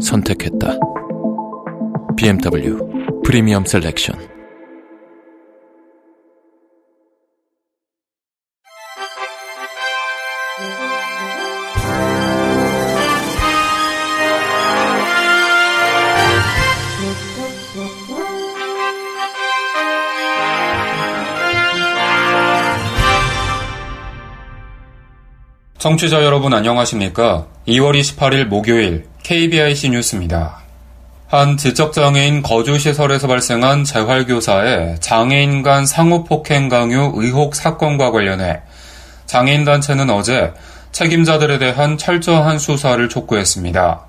선택했다. BMW 프리미엄 셀렉션 청취자 여러분 안녕하십니까? 2월 28일 목요일 KBIC 뉴스입니다. 한 지적장애인 거주시설에서 발생한 재활교사의 장애인 간 상호폭행 강요 의혹 사건과 관련해 장애인단체는 어제 책임자들에 대한 철저한 수사를 촉구했습니다.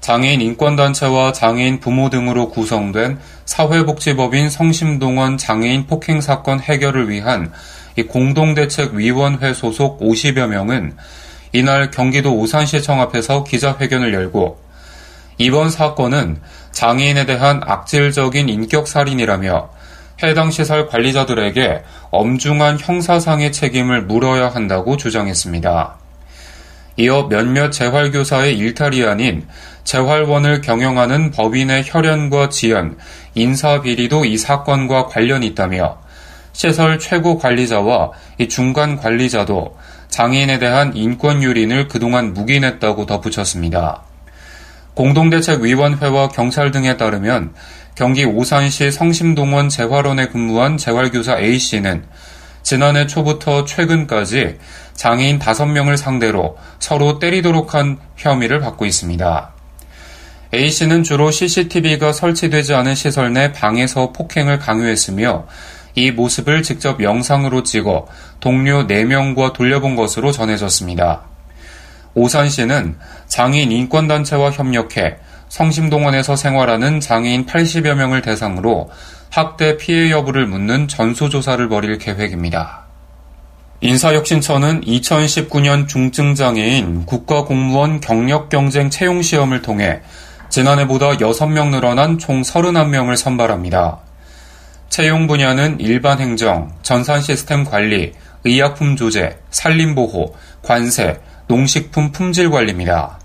장애인 인권단체와 장애인 부모 등으로 구성된 사회복지법인 성심동원 장애인 폭행 사건 해결을 위한 공동대책위원회 소속 50여 명은 이날 경기도 오산시청 앞에서 기자회견을 열고 이번 사건은 장애인에 대한 악질적인 인격살인이라며 해당 시설 관리자들에게 엄중한 형사상의 책임을 물어야 한다고 주장했습니다. 이어 몇몇 재활교사의 일탈이 아닌 재활원을 경영하는 법인의 혈연과 지연, 인사비리도 이 사건과 관련이 있다며 시설 최고 관리자와 이 중간 관리자도 장애인에 대한 인권 유린을 그동안 묵인했다고 덧붙였습니다. 공동대책위원회와 경찰 등에 따르면 경기 오산시 성심동원 재활원에 근무한 재활교사 A씨는 지난해 초부터 최근까지 장애인 5명을 상대로 서로 때리도록 한 혐의를 받고 있습니다. A씨는 주로 CCTV가 설치되지 않은 시설 내 방에서 폭행을 강요했으며 이 모습을 직접 영상으로 찍어 동료 4명과 돌려본 것으로 전해졌습니다. 오산 씨는 장애인 인권단체와 협력해 성심동원에서 생활하는 장애인 80여 명을 대상으로 학대 피해 여부를 묻는 전수조사를 벌일 계획입니다. 인사혁신처는 2019년 중증장애인 국가공무원 경력경쟁 채용시험을 통해 지난해보다 6명 늘어난 총 31명을 선발합니다. 채용 분야는 일반 행정, 전산 시스템 관리, 의약품 조제, 산림보호, 관세, 농식품 품질 관리입니다.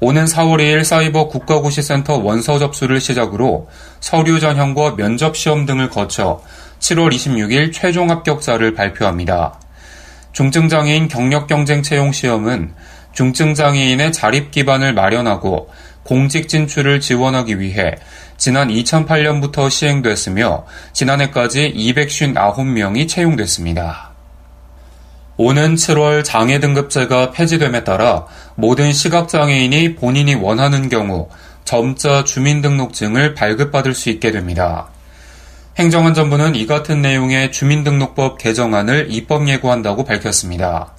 오는 4월 2일 사이버 국가고시센터 원서 접수를 시작으로 서류 전형과 면접 시험 등을 거쳐 7월 26일 최종 합격자를 발표합니다. 중증장애인 경력 경쟁 채용 시험은 중증장애인의 자립 기반을 마련하고 공직 진출을 지원하기 위해 지난 2008년부터 시행됐으며 지난해까지 259명이 채용됐습니다. 오는 7월 장애 등급제가 폐지됨에 따라 모든 시각장애인이 본인이 원하는 경우 점자 주민등록증을 발급받을 수 있게 됩니다. 행정안전부는 이 같은 내용의 주민등록법 개정안을 입법 예고한다고 밝혔습니다.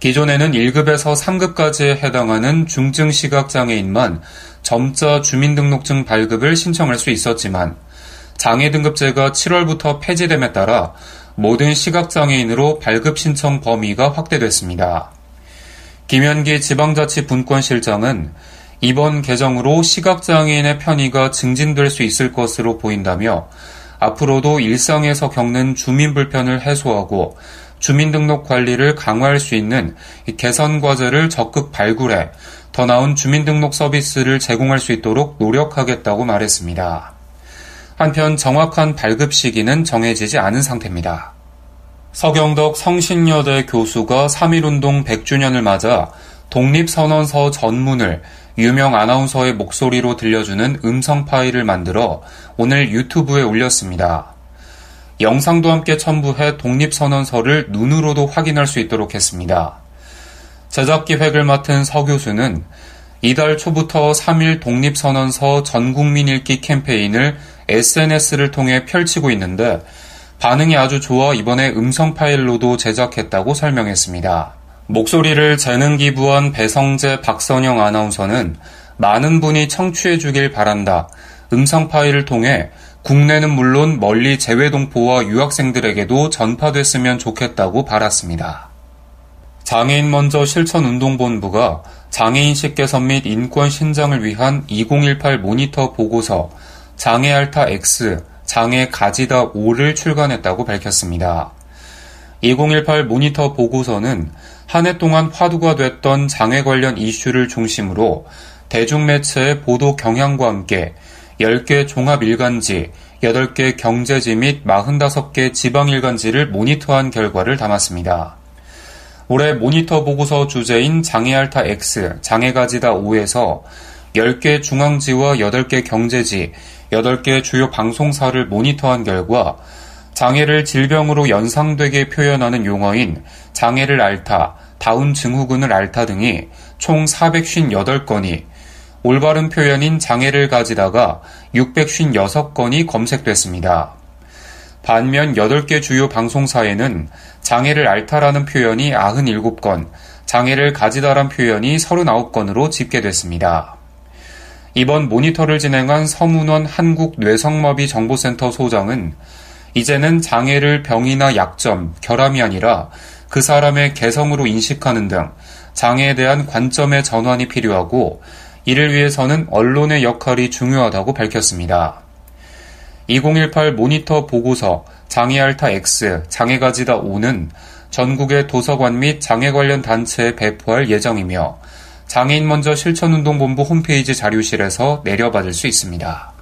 기존에는 1급에서 3급까지에 해당하는 중증 시각장애인만 점자 주민등록증 발급을 신청할 수 있었지만 장애 등급제가 7월부터 폐지됨에 따라 모든 시각장애인으로 발급 신청 범위가 확대됐습니다. 김현기 지방자치분권실장은 이번 개정으로 시각장애인의 편의가 증진될 수 있을 것으로 보인다며 앞으로도 일상에서 겪는 주민 불편을 해소하고 주민등록 관리를 강화할 수 있는 개선 과제를 적극 발굴해 더 나은 주민등록 서비스를 제공할 수 있도록 노력하겠다고 말했습니다. 한편 정확한 발급 시기는 정해지지 않은 상태입니다. 서경덕 성신여대 교수가 3.1운동 100주년을 맞아 독립선언서 전문을 유명 아나운서의 목소리로 들려주는 음성 파일을 만들어 오늘 유튜브에 올렸습니다. 영상도 함께 첨부해 독립선언서를 눈으로도 확인할 수 있도록 했습니다. 제작 기획을 맡은 서 교수는 이달 초부터 3일 독립선언서 전국민 읽기 캠페인을 SNS를 통해 펼치고 있는데 반응이 아주 좋아 이번에 음성 파일로도 제작했다고 설명했습니다. 목소리를 재능 기부한 배성재 박선영 아나운서는 많은 분이 청취해 주길 바란다. 음성 파일을 통해 국내는 물론 멀리 재외동포와 유학생들에게도 전파됐으면 좋겠다고 바랐습니다. 장애인 먼저 실천운동본부가 장애인식 개선 및 인권 신장을 위한 2018 모니터 보고서 장애 알타 X, 장애 가지다 5를 출간했다고 밝혔습니다. 2018 모니터 보고서는 한 해 동안 화두가 됐던 장애 관련 이슈를 중심으로 대중매체의 보도 경향과 함께 10개 종합일간지, 8개 경제지 및 45개 지방일간지를 모니터한 결과를 담았습니다. 올해 모니터 보고서 주제인 장애알타 X, 장애가지다 5에서 10개 중앙지와 8개 경제지, 8개 주요 방송사를 모니터한 결과 장애를 질병으로 연상되게 표현하는 용어인 장애를 앓다, 다운 증후군을 앓다 등이 총 458건이 올바른 표현인 장애를 가지다가 656건이 검색됐습니다. 반면 8개 주요 방송사에는 장애를 앓다라는 표현이 97건, 장애를 가지다란 표현이 39건으로 집계됐습니다. 이번 모니터를 진행한 서문원 한국뇌성마비 정보센터 소장은 이제는 장애를 병이나 약점, 결함이 아니라 그 사람의 개성으로 인식하는 등 장애에 대한 관점의 전환이 필요하고 이를 위해서는 언론의 역할이 중요하다고 밝혔습니다. 2018 모니터 보고서 장애알타 X, 장애가 지다 5는 전국의 도서관 및 장애 관련 단체에 배포할 예정이며 장애인 먼저 실천운동본부 홈페이지 자료실에서 내려받을 수 있습니다.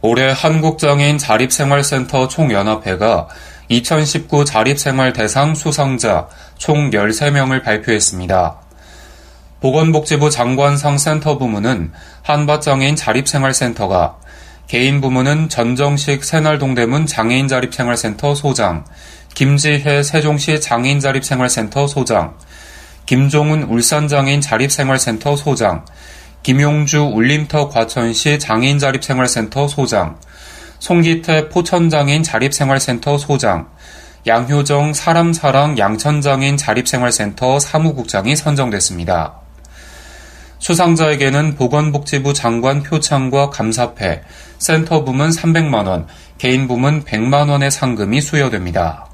올해 한국장애인 자립생활센터 총연합회가 2019 자립생활 대상 수상자 총 13명을 발표했습니다. 보건복지부 장관상 센터 부문은 한밭장애인 자립생활센터가 개인 부문은 전정식 새날동대문 장애인자립생활센터 소장, 김지혜 세종시 장애인자립생활센터 소장, 김종훈 울산장애인 자립생활센터 소장, 김용주 울림터 과천시 장애인자립생활센터 소장, 송기태 포천장애인 자립생활센터 소장, 양효정 사람사랑 양천장애인 자립생활센터 사무국장이 선정됐습니다. 수상자에게는 보건복지부 장관 표창과 감사패, 센터 부문 300만원, 개인 부문 100만원의 상금이 수여됩니다.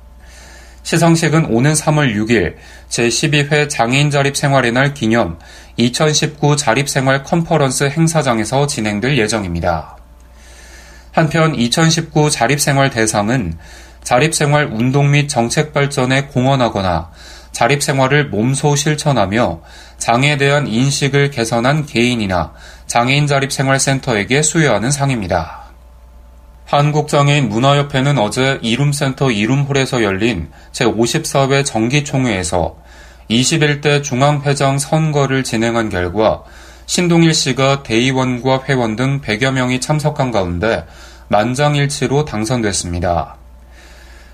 시상식은 오는 3월 6일 제12회 장애인 자립 생활의 날 기념 2019 자립 생활 컨퍼런스 행사장에서 진행될 예정입니다. 한편 2019 자립 생활 대상은 자립 생활 운동 및 정책 발전에 공헌하거나 자립 생활을 몸소 실천하며 장애에 대한 인식을 개선한 개인이나 장애인 자립 생활센터에게 수여하는 상입니다. 한국장애인 문화협회는 어제 이룸센터 이룸홀에서 열린 제54회 정기총회에서 21대 중앙회장 선거를 진행한 결과 신동일 씨가 대의원과 회원 등 100여 명이 참석한 가운데 만장일치로 당선됐습니다.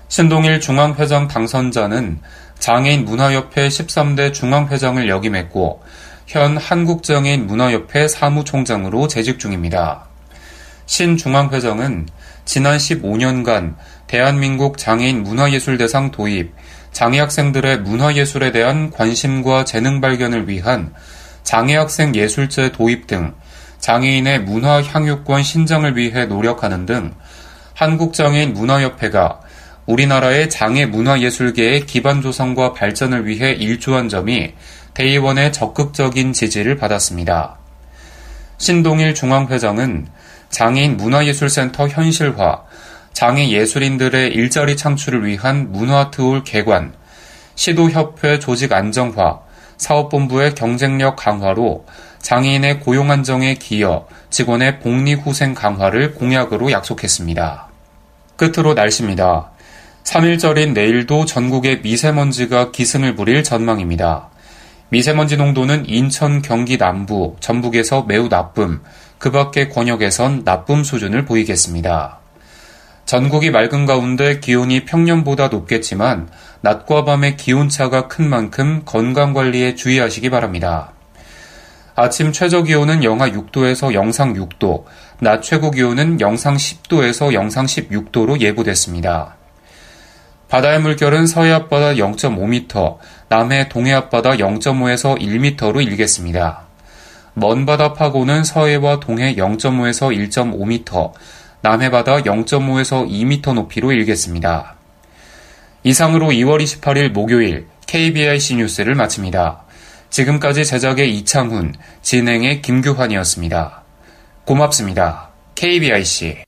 신동일 중앙회장 당선자는 장애인 문화협회 13대 중앙회장을 역임했고 현 한국장애인 문화협회 사무총장으로 재직 중입니다. 신 중앙회장은 지난 15년간 대한민국 장애인 문화예술대상 도입, 장애 학생들의 문화예술에 대한 관심과 재능 발견을 위한 장애학생 예술제 도입 등 장애인의 문화 향유권 신장을 위해 노력하는 등 한국장애인 문화협회가 우리나라의 장애 문화예술계의 기반 조성과 발전을 위해 일조한 점이 대의원의 적극적인 지지를 받았습니다. 신동일 중앙회장은 장애인 문화예술센터 현실화, 장애 예술인들의 일자리 창출을 위한 문화트울 개관, 시도협회 조직 안정화, 사업본부의 경쟁력 강화로 장애인의 고용 안정에 기여, 직원의 복리 후생 강화를 공약으로 약속했습니다. 끝으로 날씨입니다. 3일절인 내일도 전국에 미세먼지가 기승을 부릴 전망입니다. 미세먼지 농도는 인천, 경기 남부, 전북에서 매우 나쁨, 그 밖의 권역에선 나쁨 수준을 보이겠습니다. 전국이 맑은 가운데 기온이 평년보다 높겠지만 낮과 밤의 기온차가 큰 만큼 건강관리에 주의하시기 바랍니다. 아침 최저 기온은 영하 6도에서 영상 6도, 낮 최고 기온은 영상 10도에서 영상 16도로 예보됐습니다. 바다의 물결은 서해 앞바다 0.5m, 남해 동해 앞바다 0.5에서 1m로 일겠습니다. 먼 바다 파고는 서해와 동해 0.5에서 1.5m, 남해 바다 0.5에서 2m 높이로 일겠습니다. 이상으로 2월 28일 목요일 KBIC 뉴스를 마칩니다. 지금까지 제작의 이창훈, 진행의 김규환이었습니다. 고맙습니다. KBIC